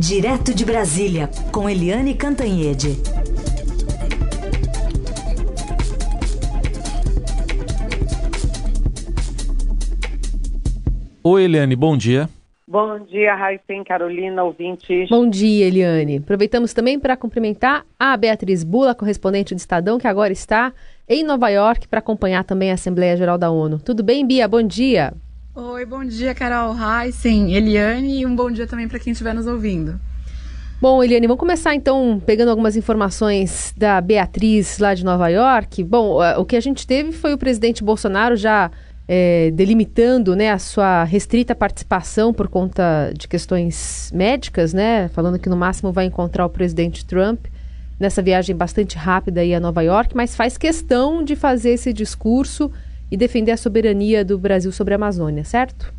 Direto de Brasília, com Eliane Cantanhede. Oi, Eliane, bom dia. Bom dia, Raíssen, Carolina, ouvintes. Bom dia, Eliane. Aproveitamos também para cumprimentar a Beatriz Bula, correspondente do Estadão, que agora está em Nova York para acompanhar também a Assembleia Geral da ONU. Tudo bem, Bia? Bom dia. Oi, bom dia, Carol Heisen, Eliane, e um bom dia também para quem estiver nos ouvindo. Bom, Eliane, vamos começar então pegando algumas informações da Beatriz lá de Nova York. Bom, o que a gente teve foi o presidente Bolsonaro já é, delimitando né, a sua restrita participação por conta de questões médicas, né? Falando que no máximo vai encontrar o presidente Trump nessa viagem bastante rápida aí a Nova York, mas faz questão de fazer esse discurso e defender a soberania do Brasil sobre a Amazônia, certo?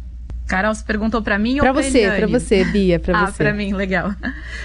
Carol, você perguntou para mim pra ou pra você, Para você, Bia, para ah, você. Ah, para mim, legal.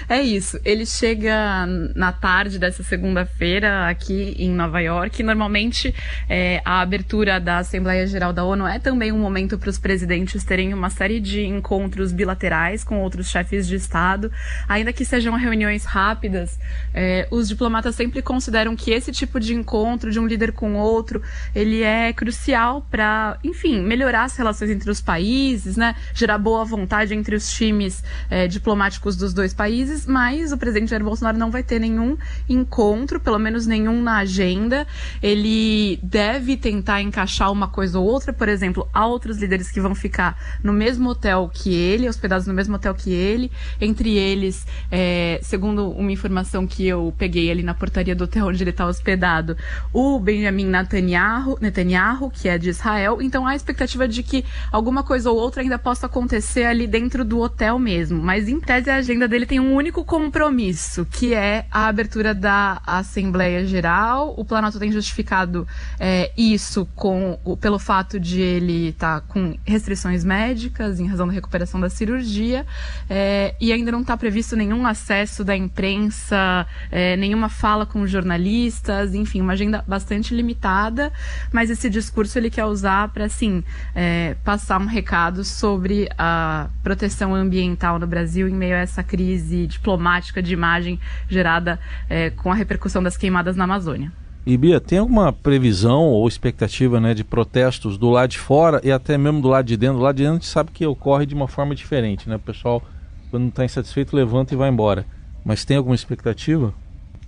É isso. Ele chega na tarde dessa segunda-feira aqui em Nova York. Normalmente, é, a abertura da Assembleia Geral da ONU é também um momento para os presidentes terem uma série de encontros bilaterais com outros chefes de Estado. Ainda que sejam reuniões rápidas, é, os diplomatas sempre consideram que esse tipo de encontro de um líder com outro, ele é crucial para, enfim, melhorar as relações entre os países, né, gerar boa vontade entre os times é, diplomáticos dos dois países, mas o presidente Jair Bolsonaro não vai ter nenhum encontro, pelo menos nenhum na agenda. Ele deve tentar encaixar uma coisa ou outra, por exemplo, há outros líderes que vão ficar no mesmo hotel que ele, hospedados no mesmo hotel que ele, entre eles, é, segundo uma informação que eu peguei ali na portaria do hotel onde ele está hospedado, o Benjamin Netanyahu, Netanyahu, que é de Israel. Então há a expectativa de que alguma coisa ou outra ainda possa acontecer ali dentro do hotel mesmo. Mas em tese a agenda dele tem um único compromisso, que é a abertura da Assembleia Geral. O Planalto tem justificado é, isso com, pelo fato de ele estar tá com restrições médicas em razão da recuperação da cirurgia é, e ainda não está previsto nenhum acesso da imprensa, é, nenhuma fala com jornalistas, enfim, uma agenda bastante limitada. Mas esse discurso ele quer usar para assim é, passar um recado sobre a proteção ambiental no Brasil em meio a essa crise diplomática de imagem gerada é, com a repercussão das queimadas na Amazônia. E Bia, tem alguma previsão ou expectativa né, de protestos do lado de fora e até mesmo do lado de dentro? Do lado de dentro a gente sabe que ocorre de uma forma diferente, né? O pessoal, quando está insatisfeito, levanta e vai embora. Mas tem alguma expectativa?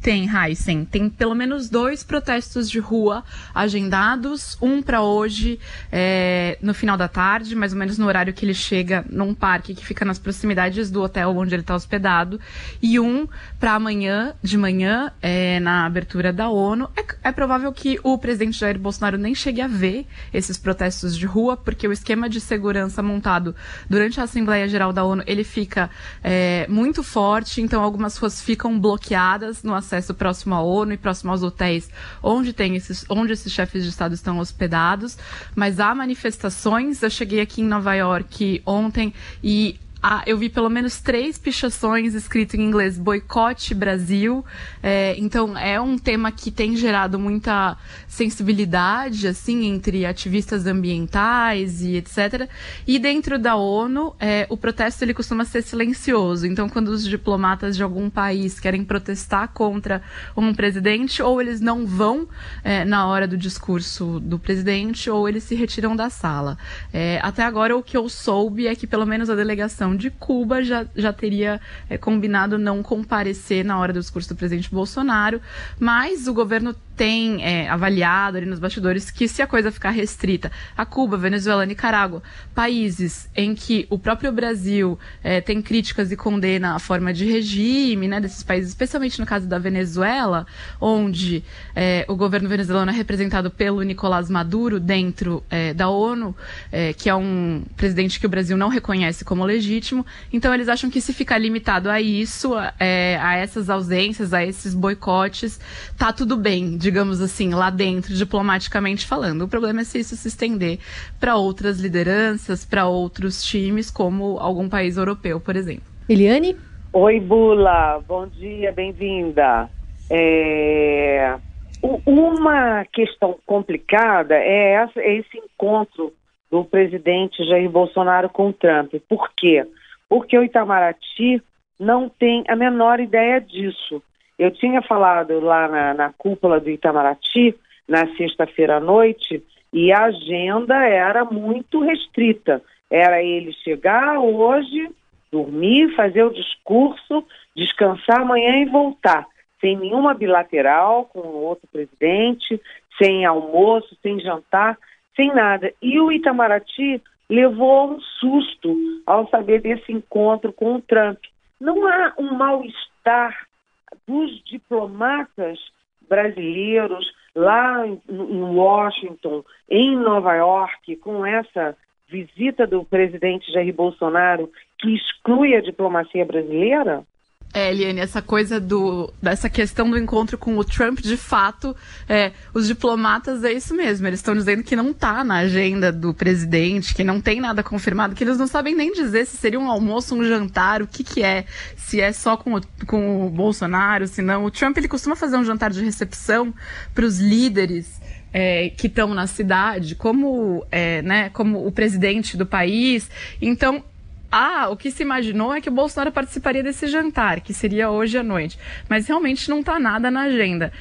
Tem, Heisen. Tem pelo menos dois protestos de rua agendados. Um para hoje, é, no final da tarde, mais ou menos no horário que ele chega num parque que fica nas proximidades do hotel onde ele está hospedado. E um para amanhã, de manhã, é, na abertura da ONU. É, é provável que o presidente Jair Bolsonaro nem chegue a ver esses protestos de rua, porque o esquema de segurança montado durante a Assembleia Geral da ONU ele fica é, muito forte. Então, algumas ruas ficam bloqueadas no próximo à ONU e próximo aos hotéis onde tem esses, onde esses chefes de Estado estão hospedados. Mas há manifestações. Eu cheguei aqui em Nova York ontem e ah, eu vi pelo menos três pichações escritas em inglês, boicote Brasil. É, então é um tema que tem gerado muita sensibilidade, assim, entre ativistas ambientais e etc. E dentro da ONU, é, o protesto ele costuma ser silencioso. Então, quando os diplomatas de algum país querem protestar contra um presidente, ou eles não vão é, na hora do discurso do presidente, ou eles se retiram da sala. É, até agora, o que eu soube é que pelo menos a delegação de Cuba já, já teria é, combinado não comparecer na hora do discurso do presidente Bolsonaro, mas o governo tem é, avaliado ali nos bastidores que se a coisa ficar restrita a Cuba, Venezuela, Nicarágua, países em que o próprio Brasil é, tem críticas e condena a forma de regime né, desses países, especialmente no caso da Venezuela, onde é, o governo venezuelano é representado pelo Nicolás Maduro dentro é, da ONU, é, que é um presidente que o Brasil não reconhece como legítimo. Então eles acham que se ficar limitado a isso, é, a essas ausências, a esses boicotes, tá tudo bem, digamos assim, lá dentro, diplomaticamente falando. O problema é se isso se estender para outras lideranças, para outros times, como algum país europeu, por exemplo. Eliane? Oi, Bula. Bom dia, bem-vinda. É... Uma questão complicada é, é esse encontro do presidente Jair Bolsonaro com o Trump. Por quê? Porque o Itamaraty não tem a menor ideia disso. Eu tinha falado lá na, na cúpula do Itamaraty, na sexta-feira à noite, e a agenda era muito restrita. Era ele chegar hoje, dormir, fazer o discurso, descansar amanhã e voltar, sem nenhuma bilateral com outro presidente, sem almoço, sem jantar, sem nada. E o Itamaraty levou um susto ao saber desse encontro com o Trump. Não há um mal-estar dos diplomatas brasileiros lá em Washington, em Nova York, com essa visita do presidente Jair Bolsonaro que exclui a diplomacia brasileira? É, Eliane, essa coisa do, dessa questão do encontro com o Trump, de fato, é, os diplomatas é isso mesmo. Eles estão dizendo que não está na agenda do presidente, que não tem nada confirmado, que eles não sabem nem dizer se seria um almoço, um jantar, o que que é, se é só com o, com o Bolsonaro, se não. O Trump ele costuma fazer um jantar de recepção para os líderes. É, que estão na cidade, como, é, né, como o presidente do país. Então, ah, o que se imaginou é que o Bolsonaro participaria desse jantar, que seria hoje à noite. Mas realmente não está nada na agenda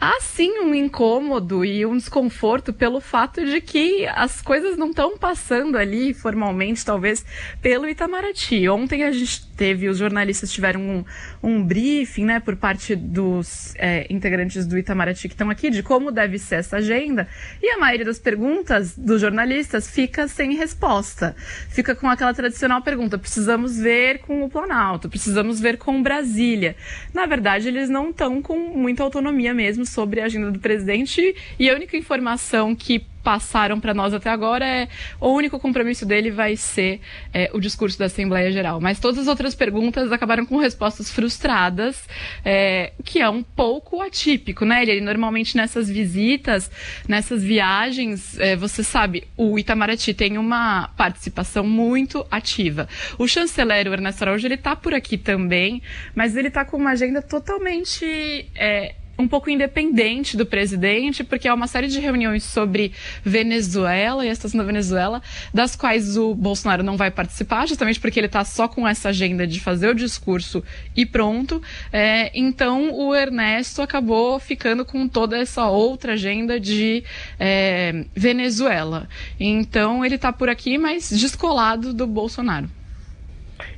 há sim um incômodo e um desconforto pelo fato de que as coisas não estão passando ali formalmente, talvez, pelo Itamaraty. Ontem a gente teve, os jornalistas tiveram um, um briefing, né, por parte dos é, integrantes do Itamaraty que estão aqui, de como deve ser essa agenda, e a maioria das perguntas dos jornalistas fica sem resposta. Fica com aquela tradicional pergunta: precisamos ver com o Planalto, precisamos ver com Brasília. Na verdade, eles não estão com muita autonomia mesmo sobre a agenda do presidente e a única informação que passaram para nós até agora é o único compromisso dele vai ser é, o discurso da Assembleia Geral. Mas todas as outras perguntas acabaram com respostas frustradas, é, que é um pouco atípico, né? Ele, normalmente nessas visitas, nessas viagens, é, você sabe, o Itamaraty tem uma participação muito ativa. O chanceler, o Ernesto Araújo, ele está por aqui também, mas ele está com uma agenda totalmente é, um pouco independente do presidente, porque há uma série de reuniões sobre Venezuela e a situação da Venezuela, das quais o Bolsonaro não vai participar, justamente porque ele está só com essa agenda de fazer o discurso e pronto. É, então o Ernesto acabou ficando com toda essa outra agenda de é, Venezuela. Então ele está por aqui, mas descolado do Bolsonaro.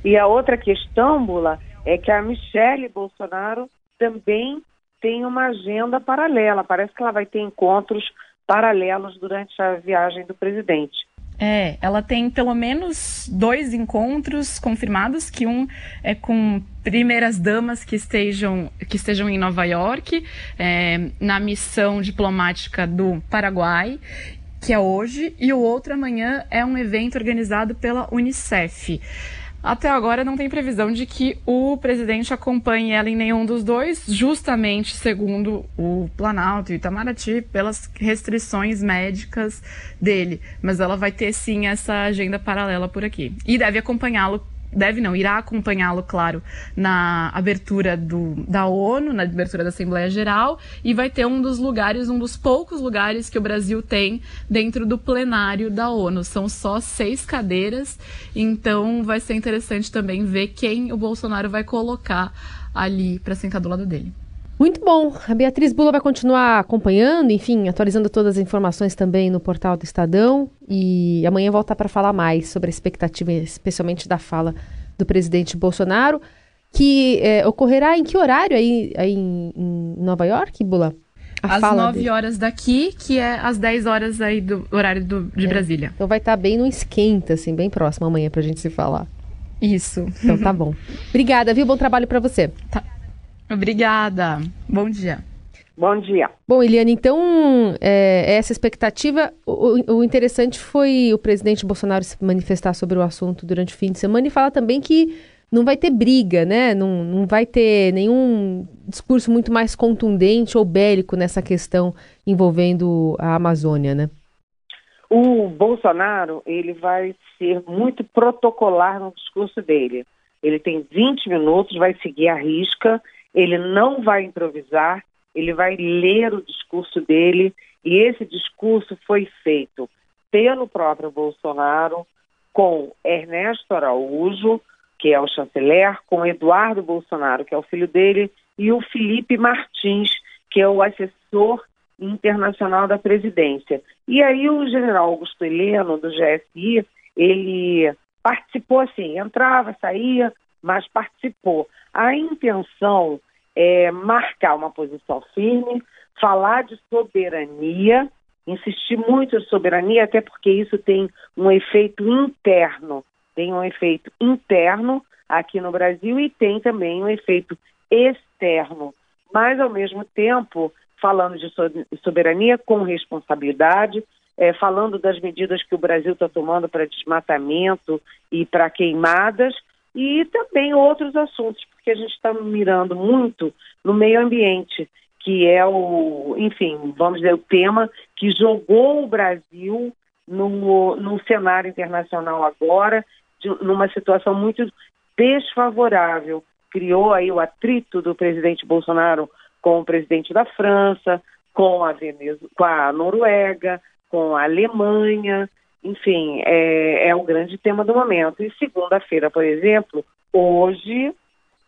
E a outra questão, Bula, é que a Michele Bolsonaro também tem uma agenda paralela. Parece que ela vai ter encontros paralelos durante a viagem do presidente. É, ela tem pelo menos dois encontros confirmados, que um é com primeiras damas que estejam, que estejam em Nova York, é, na missão diplomática do Paraguai, que é hoje, e o outro amanhã é um evento organizado pela Unicef. Até agora não tem previsão de que o presidente acompanhe ela em nenhum dos dois, justamente segundo o Planalto e o Itamaraty, pelas restrições médicas dele. Mas ela vai ter sim essa agenda paralela por aqui. E deve acompanhá-lo deve não, irá acompanhá-lo, claro, na abertura do, da ONU, na abertura da Assembleia Geral, e vai ter um dos lugares, um dos poucos lugares que o Brasil tem dentro do plenário da ONU. São só seis cadeiras, então vai ser interessante também ver quem o Bolsonaro vai colocar ali para sentar do lado dele. Muito bom. A Beatriz Bula vai continuar acompanhando, enfim, atualizando todas as informações também no portal do Estadão. E amanhã voltar para falar mais sobre a expectativa, especialmente da fala do presidente Bolsonaro, que é, ocorrerá em que horário aí, aí em, em, Nova York, Bula? A às 9 dele. horas daqui, que é às 10 horas aí do horário do, de é. Brasília. Então vai estar tá bem no esquenta, assim, bem próximo amanhã para a gente se falar. Isso. Então tá bom. Obrigada, viu? Bom trabalho para você. Tá. Obrigada. Bom dia. Bom dia. Bom, Eliane, então, é, essa expectativa. O, o, interessante foi o presidente Bolsonaro se manifestar sobre o assunto durante o fim de semana e falar também que não vai ter briga, né? Não, não vai ter nenhum discurso muito mais contundente ou bélico nessa questão envolvendo a Amazônia, né? O Bolsonaro, ele vai ser muito protocolar no discurso dele. Ele tem 20 minutos, vai seguir a risca ele não vai improvisar, ele vai ler o discurso dele, e esse discurso foi feito pelo próprio Bolsonaro, com Ernesto Araújo, que é o chanceler, com Eduardo Bolsonaro, que é o filho dele, e o Felipe Martins, que é o assessor internacional da presidência. E aí o general Augusto Heleno, do GSI, ele participou assim, entrava, saía, mas participou. A intenção é marcar uma posição firme, falar de soberania, insistir muito em soberania, até porque isso tem um efeito interno, tem um efeito interno aqui no Brasil e tem também um efeito externo. Mas, ao mesmo tempo, falando de soberania com responsabilidade, é, falando das medidas que o Brasil está tomando para desmatamento e para queimadas, e também outros assuntos, porque a gente está mirando muito no meio ambiente, que é o, enfim, vamos dizer, o tema que jogou o Brasil no, no cenário internacional agora, de, numa situação muito desfavorável. Criou aí o atrito do presidente Bolsonaro com o presidente da França, com a, Venezuela, com a Noruega, com a Alemanha, enfim, é, é o grande tema do momento. E segunda-feira, por exemplo, hoje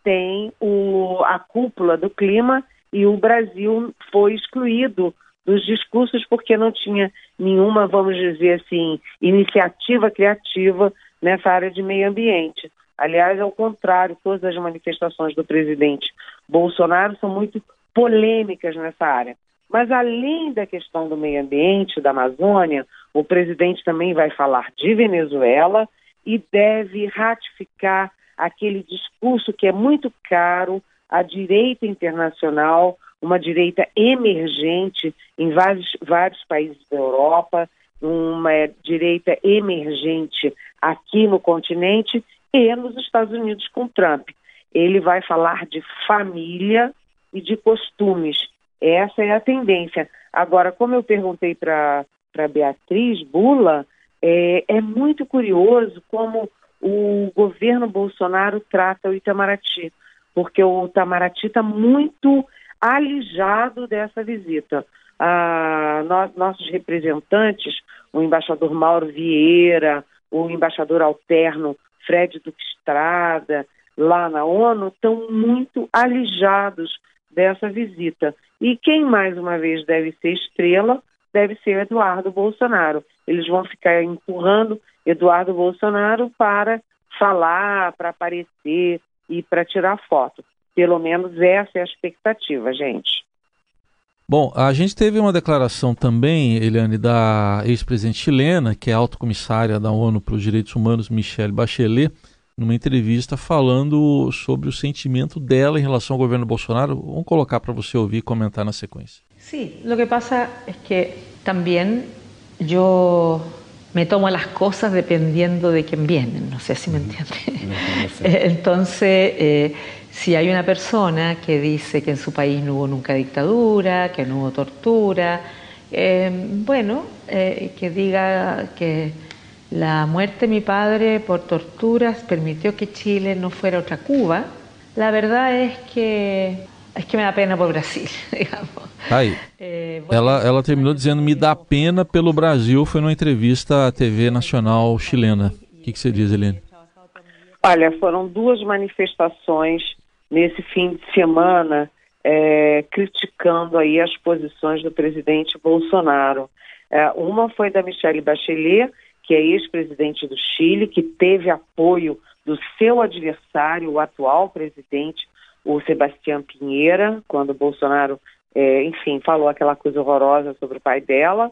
tem o, a cúpula do clima e o Brasil foi excluído dos discursos porque não tinha nenhuma, vamos dizer assim, iniciativa criativa nessa área de meio ambiente. Aliás, ao contrário, todas as manifestações do presidente Bolsonaro são muito polêmicas nessa área. Mas além da questão do meio ambiente, da Amazônia, o presidente também vai falar de Venezuela e deve ratificar aquele discurso que é muito caro à direita internacional, uma direita emergente em vários, vários países da Europa, uma direita emergente aqui no continente e nos Estados Unidos com Trump. Ele vai falar de família e de costumes essa é a tendência. Agora, como eu perguntei para Beatriz Bula, é, é muito curioso como o governo Bolsonaro trata o Itamaraty, porque o Itamaraty está muito alijado dessa visita. Ah, nós, nossos representantes, o embaixador Mauro Vieira, o embaixador alterno Fred Duque Estrada, lá na ONU, estão muito alijados dessa visita. E quem mais uma vez deve ser estrela deve ser Eduardo Bolsonaro. Eles vão ficar empurrando Eduardo Bolsonaro para falar, para aparecer e para tirar foto. Pelo menos essa é a expectativa, gente. Bom, a gente teve uma declaração também, Eliane, da ex-presidente chilena, que é alto comissária da ONU para os Direitos Humanos, Michelle Bachelet, numa entrevista falando sobre o sentimento dela em relação ao governo Bolsonaro. Vamos colocar para você ouvir e comentar na sequência. Sí, lo que pasa es que también yo me tomo las cosas dependiendo de quién viene, no sé si me entiende. Entonces, eh, si hay una persona que dice que en su país no hubo nunca dictadura, que no hubo tortura, eh, bueno, eh, que diga que La muerte de mi padre por torturas permitió que Chile no fuera otra Cuba. La verdad es que es que me da pena por Brasil, digamos. Aí, é, ela, ela terminou dizendo me dá pena pelo Brasil, foi numa entrevista à TV Nacional Chilena. O que, que você diz, Helene? Olha, foram duas manifestações nesse fim de semana é, criticando aí as posições do presidente Bolsonaro. É, uma foi da Michelle Bachelet, que é ex-presidente do Chile, que teve apoio do seu adversário, o atual presidente, o Sebastião Pinheira, quando Bolsonaro, é, enfim, falou aquela coisa horrorosa sobre o pai dela.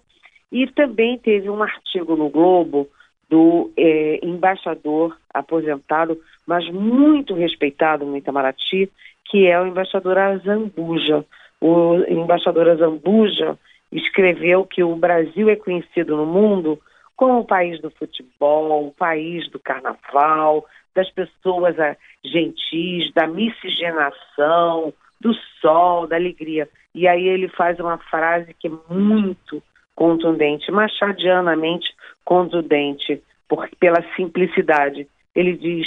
E também teve um artigo no Globo do é, embaixador aposentado, mas muito respeitado no Itamaraty, que é o embaixador Azambuja. O embaixador Azambuja escreveu que o Brasil é conhecido no mundo como o país do futebol, o país do carnaval, das pessoas gentis, da miscigenação, do sol, da alegria. E aí ele faz uma frase que é muito contundente, machadianamente contundente, por, pela simplicidade. Ele diz: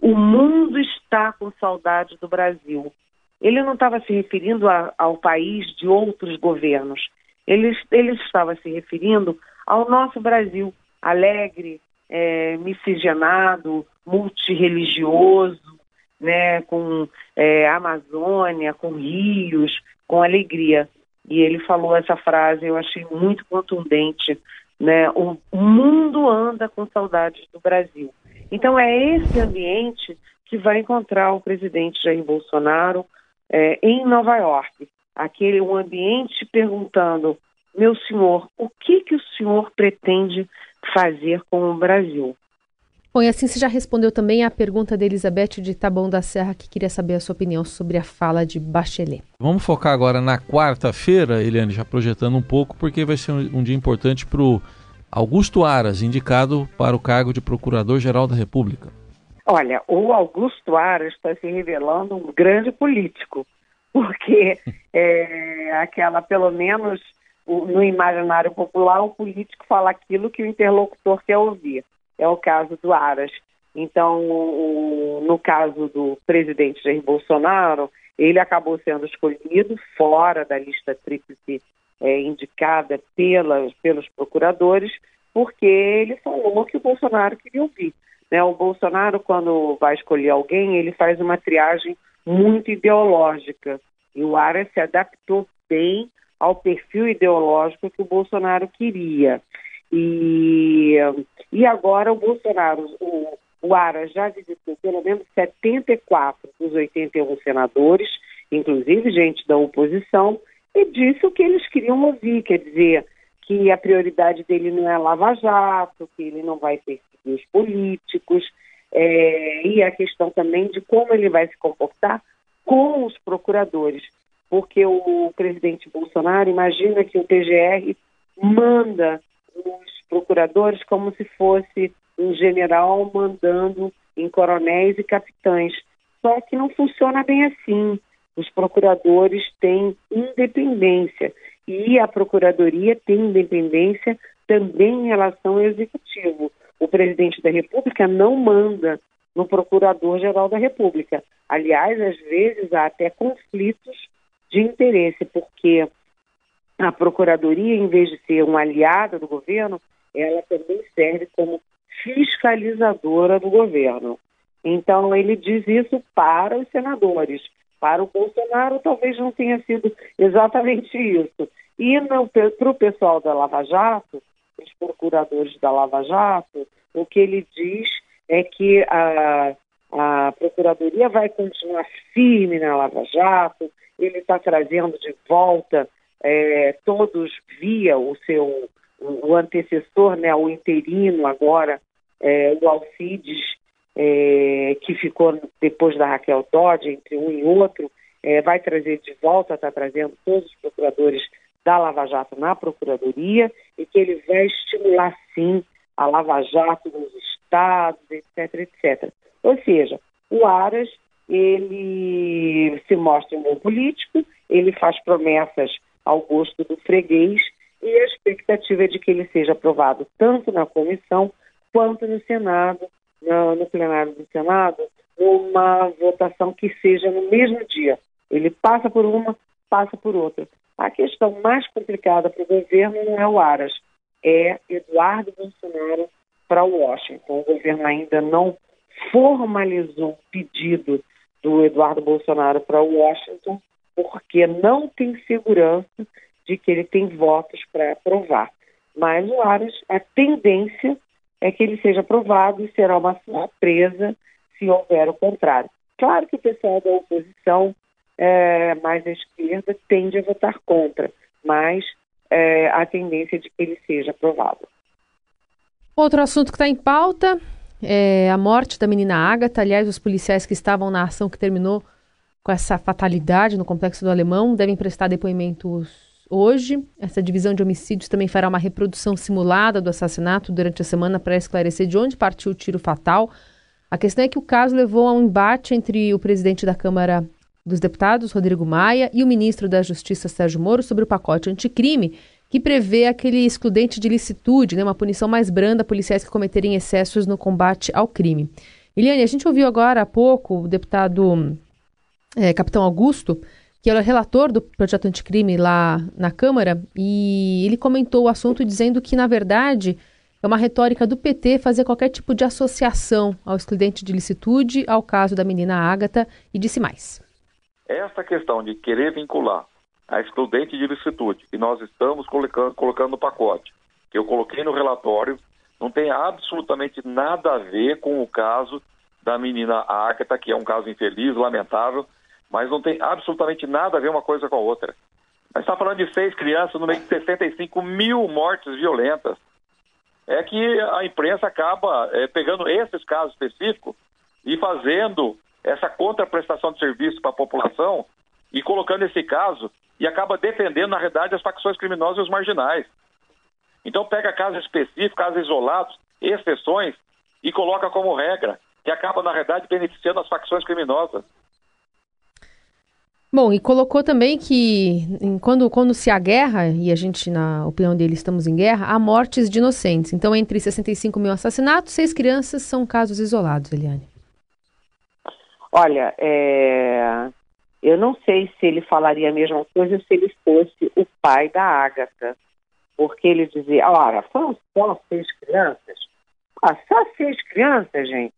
o mundo está com saudade do Brasil. Ele não estava se referindo a, ao país de outros governos. Ele, ele estava se referindo ao nosso Brasil, alegre, é, miscigenado, multireligioso, né, com é, Amazônia, com rios, com alegria. E ele falou essa frase, eu achei muito contundente, né? O mundo anda com saudades do Brasil. Então é esse ambiente que vai encontrar o presidente Jair Bolsonaro é, em Nova York. Aquele um ambiente perguntando, meu senhor, o que que o senhor pretende fazer com o Brasil? Bom, e assim você já respondeu também a pergunta da Elizabeth de Taboão da Serra, que queria saber a sua opinião sobre a fala de Bachelet. Vamos focar agora na quarta-feira, Eliane, já projetando um pouco, porque vai ser um, um dia importante para o Augusto Aras, indicado para o cargo de Procurador-Geral da República. Olha, o Augusto Aras está se revelando um grande político, porque é, aquela, pelo menos no imaginário popular, o político fala aquilo que o interlocutor quer ouvir é o caso do Aras. Então, o, no caso do presidente Jair Bolsonaro, ele acabou sendo escolhido fora da lista tríplice é, indicada pelos procuradores, porque ele falou que o Bolsonaro queria ouvir. Né? O Bolsonaro, quando vai escolher alguém, ele faz uma triagem muito ideológica. E o Aras se adaptou bem ao perfil ideológico que o Bolsonaro queria. E, e agora o Bolsonaro, o, o Ara já visitou pelo menos 74 dos 81 senadores, inclusive gente da oposição, e disse o que eles queriam ouvir, quer dizer, que a prioridade dele não é Lava Jato, que ele não vai perseguir os políticos, é, e a questão também de como ele vai se comportar com os procuradores, porque o presidente Bolsonaro imagina que o PGR manda os procuradores como se fosse um general mandando em coronéis e capitães. Só que não funciona bem assim. Os procuradores têm independência e a procuradoria tem independência também em relação ao executivo. O presidente da República não manda no procurador-geral da República. Aliás, às vezes há até conflitos de interesse, porque a Procuradoria, em vez de ser uma aliada do governo, ela também serve como fiscalizadora do governo. Então, ele diz isso para os senadores. Para o Bolsonaro, talvez não tenha sido exatamente isso. E para o pessoal da Lava Jato, os procuradores da Lava Jato, o que ele diz é que a, a Procuradoria vai continuar firme na Lava Jato, ele está trazendo de volta é, todos via o seu o antecessor, né, o interino agora, é, o Alcides, é, que ficou depois da Raquel Todd, entre um e outro, é, vai trazer de volta, está trazendo todos os procuradores da Lava Jato na Procuradoria e que ele vai estimular, sim, a Lava Jato nos estados, etc, etc. Ou seja, o Aras, ele se mostra um bom político, ele faz promessas ao gosto do freguês e a expectativa é de que ele seja aprovado tanto na comissão quanto no Senado, no, plenário do Senado, uma votação que seja no mesmo dia. Ele passa por uma, passa por outra. A questão mais complicada para o governo não é o Aras, é Eduardo Bolsonaro para Washington. O governo ainda não formalizou o pedido do Eduardo Bolsonaro para Washington, porque não tem segurança de que ele tem votos para aprovar. Mas o Aras, a tendência é que ele seja aprovado e será uma surpresa se houver o contrário. Claro que o pessoal da oposição é, mais à esquerda tende a votar contra, mas é, a tendência é de que ele seja aprovado. Outro assunto que está em pauta é a morte da menina Agatha. Aliás, os policiais que estavam na ação que terminou com essa fatalidade no Complexo do Alemão devem prestar depoimentos hoje. Essa divisão de homicídios também fará uma reprodução simulada do assassinato durante a semana para esclarecer de onde partiu o tiro fatal. A questão é que o caso levou a um embate entre o presidente da Câmara dos Deputados, Rodrigo Maia, e o ministro da Justiça, Sérgio Moro, sobre o pacote anticrime, que prevê aquele excludente de licitude, né, uma punição mais branda a policiais que cometerem excessos no combate ao crime. Eliane, a gente ouviu agora há pouco o deputado é, Capitão Augusto, que é o relator do projeto anticrime lá na Câmara, e ele comentou o assunto dizendo que, na verdade, é uma retórica do PT fazer qualquer tipo de associação ao excludente de licitude, ao caso da menina Ágata e disse mais. Essa questão de querer vincular a excludente de licitude, que nós estamos colocando, colocando no pacote, que eu coloquei no relatório, não tem absolutamente nada a ver com o caso da menina Ágata, que é um caso infeliz, lamentável, mas não tem absolutamente nada a ver uma coisa com a outra. Mas está falando de seis crianças no meio de 65 mil mortes violentas é que a imprensa acaba é, pegando esses casos específicos e fazendo essa contraprestação de serviço para a população e colocando esse caso e acaba defendendo, na realidade, as facções criminosas e os marginais. Então pega casos específicos, casos isolados, exceções e coloca como regra, que acaba, na realidade, beneficiando as facções criminosas. Bom, e colocou também que quando, quando se há guerra, e a gente, na opinião dele, estamos em guerra, há mortes de inocentes. Então, entre 65 mil assassinatos, seis crianças são casos isolados, Eliane. Olha, é... eu não sei se ele falaria a mesma coisa se ele fosse o pai da Ágata. Porque ele dizia, olha, foram só seis crianças? Ah, só seis crianças, gente?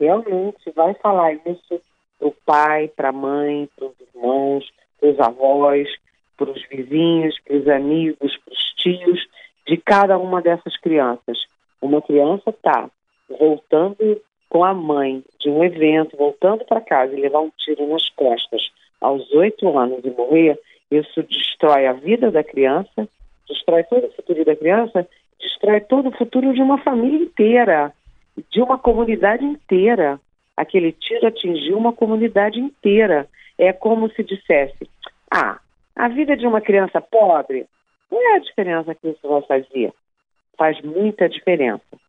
Realmente, vai falar isso para o pai, para a mãe, para os irmãos, para os avós, para os vizinhos, para os amigos, para os tios de cada uma dessas crianças. Uma criança está voltando com a mãe de um evento, voltando para casa e levar um tiro nas costas aos oito anos e morrer, isso destrói a vida da criança, destrói todo o futuro da criança, destrói todo o futuro de uma família inteira, de uma comunidade inteira. Aquele tiro atingiu uma comunidade inteira. É como se dissesse: ah, a vida de uma criança pobre, qual é a diferença que isso vai fazer? Faz muita diferença.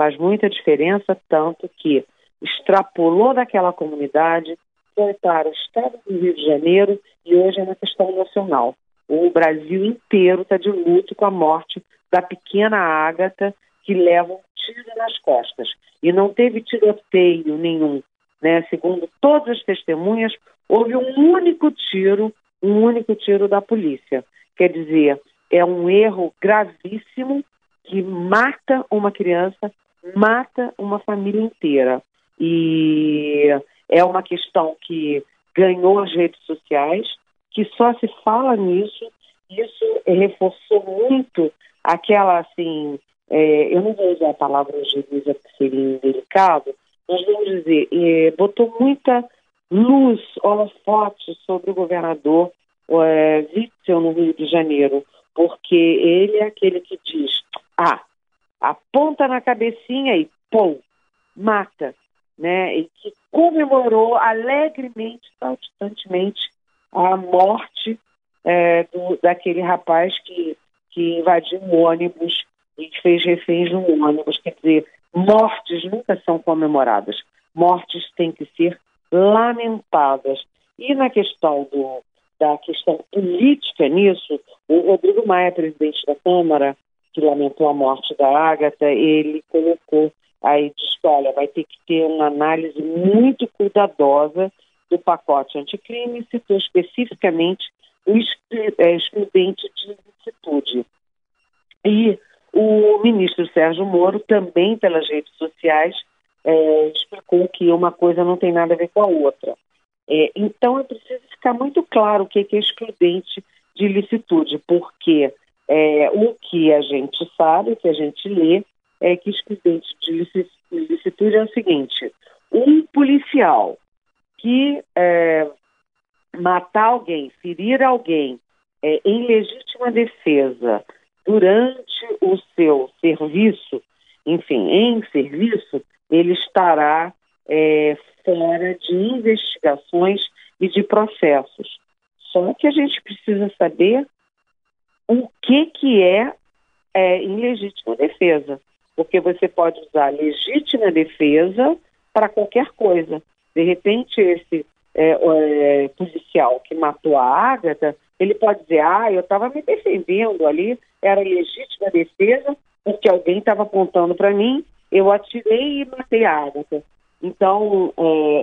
Faz muita diferença, tanto que extrapolou daquela comunidade, foi para o estado do Rio de Janeiro e hoje é uma questão nacional. O Brasil inteiro está de luto com a morte da pequena Ágata, que leva um tiro nas costas. E não teve tiroteio nenhum. Né? Segundo todas as testemunhas, houve um único tiro, um único tiro da polícia. Quer dizer, é um erro gravíssimo que mata uma criança, mata uma família inteira. E é uma questão que ganhou as redes sociais, que só se fala nisso. Isso reforçou muito aquela, assim, é, eu não vou usar a palavra hoje porque seria indelicado, mas vamos dizer, é, botou muita luz, holofote sobre o governador é, Witzel no Rio de Janeiro, porque ele é aquele que diz, ah, aponta na cabecinha e pum, mata, né? E que comemorou alegremente, saltitantemente, a morte é, do, daquele rapaz que, que invadiu um ônibus e fez reféns no ônibus. Quer dizer, mortes nunca são comemoradas. Mortes têm que ser lamentadas. E na questão do, da questão política nisso, o Rodrigo Maia, presidente da Câmara, que lamentou a morte da Ágata, ele colocou aí, disse, olha, vai ter que ter uma análise muito cuidadosa do pacote anticrime, citou especificamente o é, excludente de ilicitude. E o ministro Sérgio Moro, também pelas redes sociais, é, explicou que uma coisa não tem nada a ver com a outra. É, então é preciso ficar muito claro o que é excludente de ilicitude, porque é, o que a gente sabe, o que a gente lê, é que excludente de ilicitude é o seguinte: um policial que é, matar alguém, ferir alguém é, em legítima defesa, durante o seu serviço, enfim, em serviço, ele estará é, fora de investigações e de processos. Só que a gente precisa saber o que, que é, é defesa, porque você pode usar legítima defesa para qualquer coisa. De repente, esse é, é, policial que matou a Ágata, ele pode dizer, ah, eu estava me defendendo ali, era legítima defesa, porque alguém estava apontando para mim, eu atirei e matei a Ágata. Então,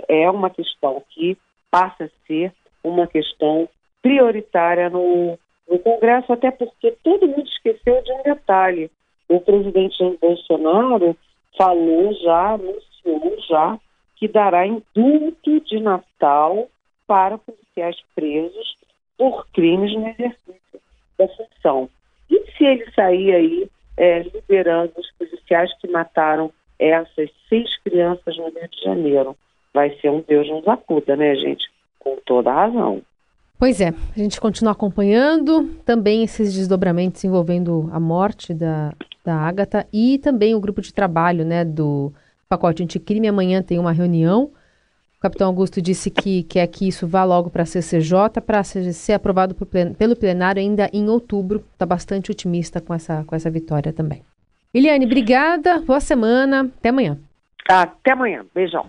é, é uma questão que passa a ser uma questão prioritária no, no Congresso, até porque todo mundo esqueceu de um detalhe. o presidente Bolsonaro falou já, anunciou já, que dará indulto de Natal para policiais presos por crimes no exercício da função. E se ele sair aí é, liberando os policiais que mataram essas seis crianças no Rio de Janeiro? Vai ser um Deus nos acuda, né, gente? Com toda a razão. Pois é, a gente continua acompanhando também esses desdobramentos envolvendo a morte da, da Ágata e também o grupo de trabalho né, do pacote anticrime. Amanhã tem uma reunião. O capitão Augusto disse que quer que isso vá logo para a CCJ para ser aprovado pelo plenário ainda em outubro. Está bastante otimista com essa, com essa vitória também. Eliane, obrigada. Boa semana. Até amanhã. Até amanhã. Beijão.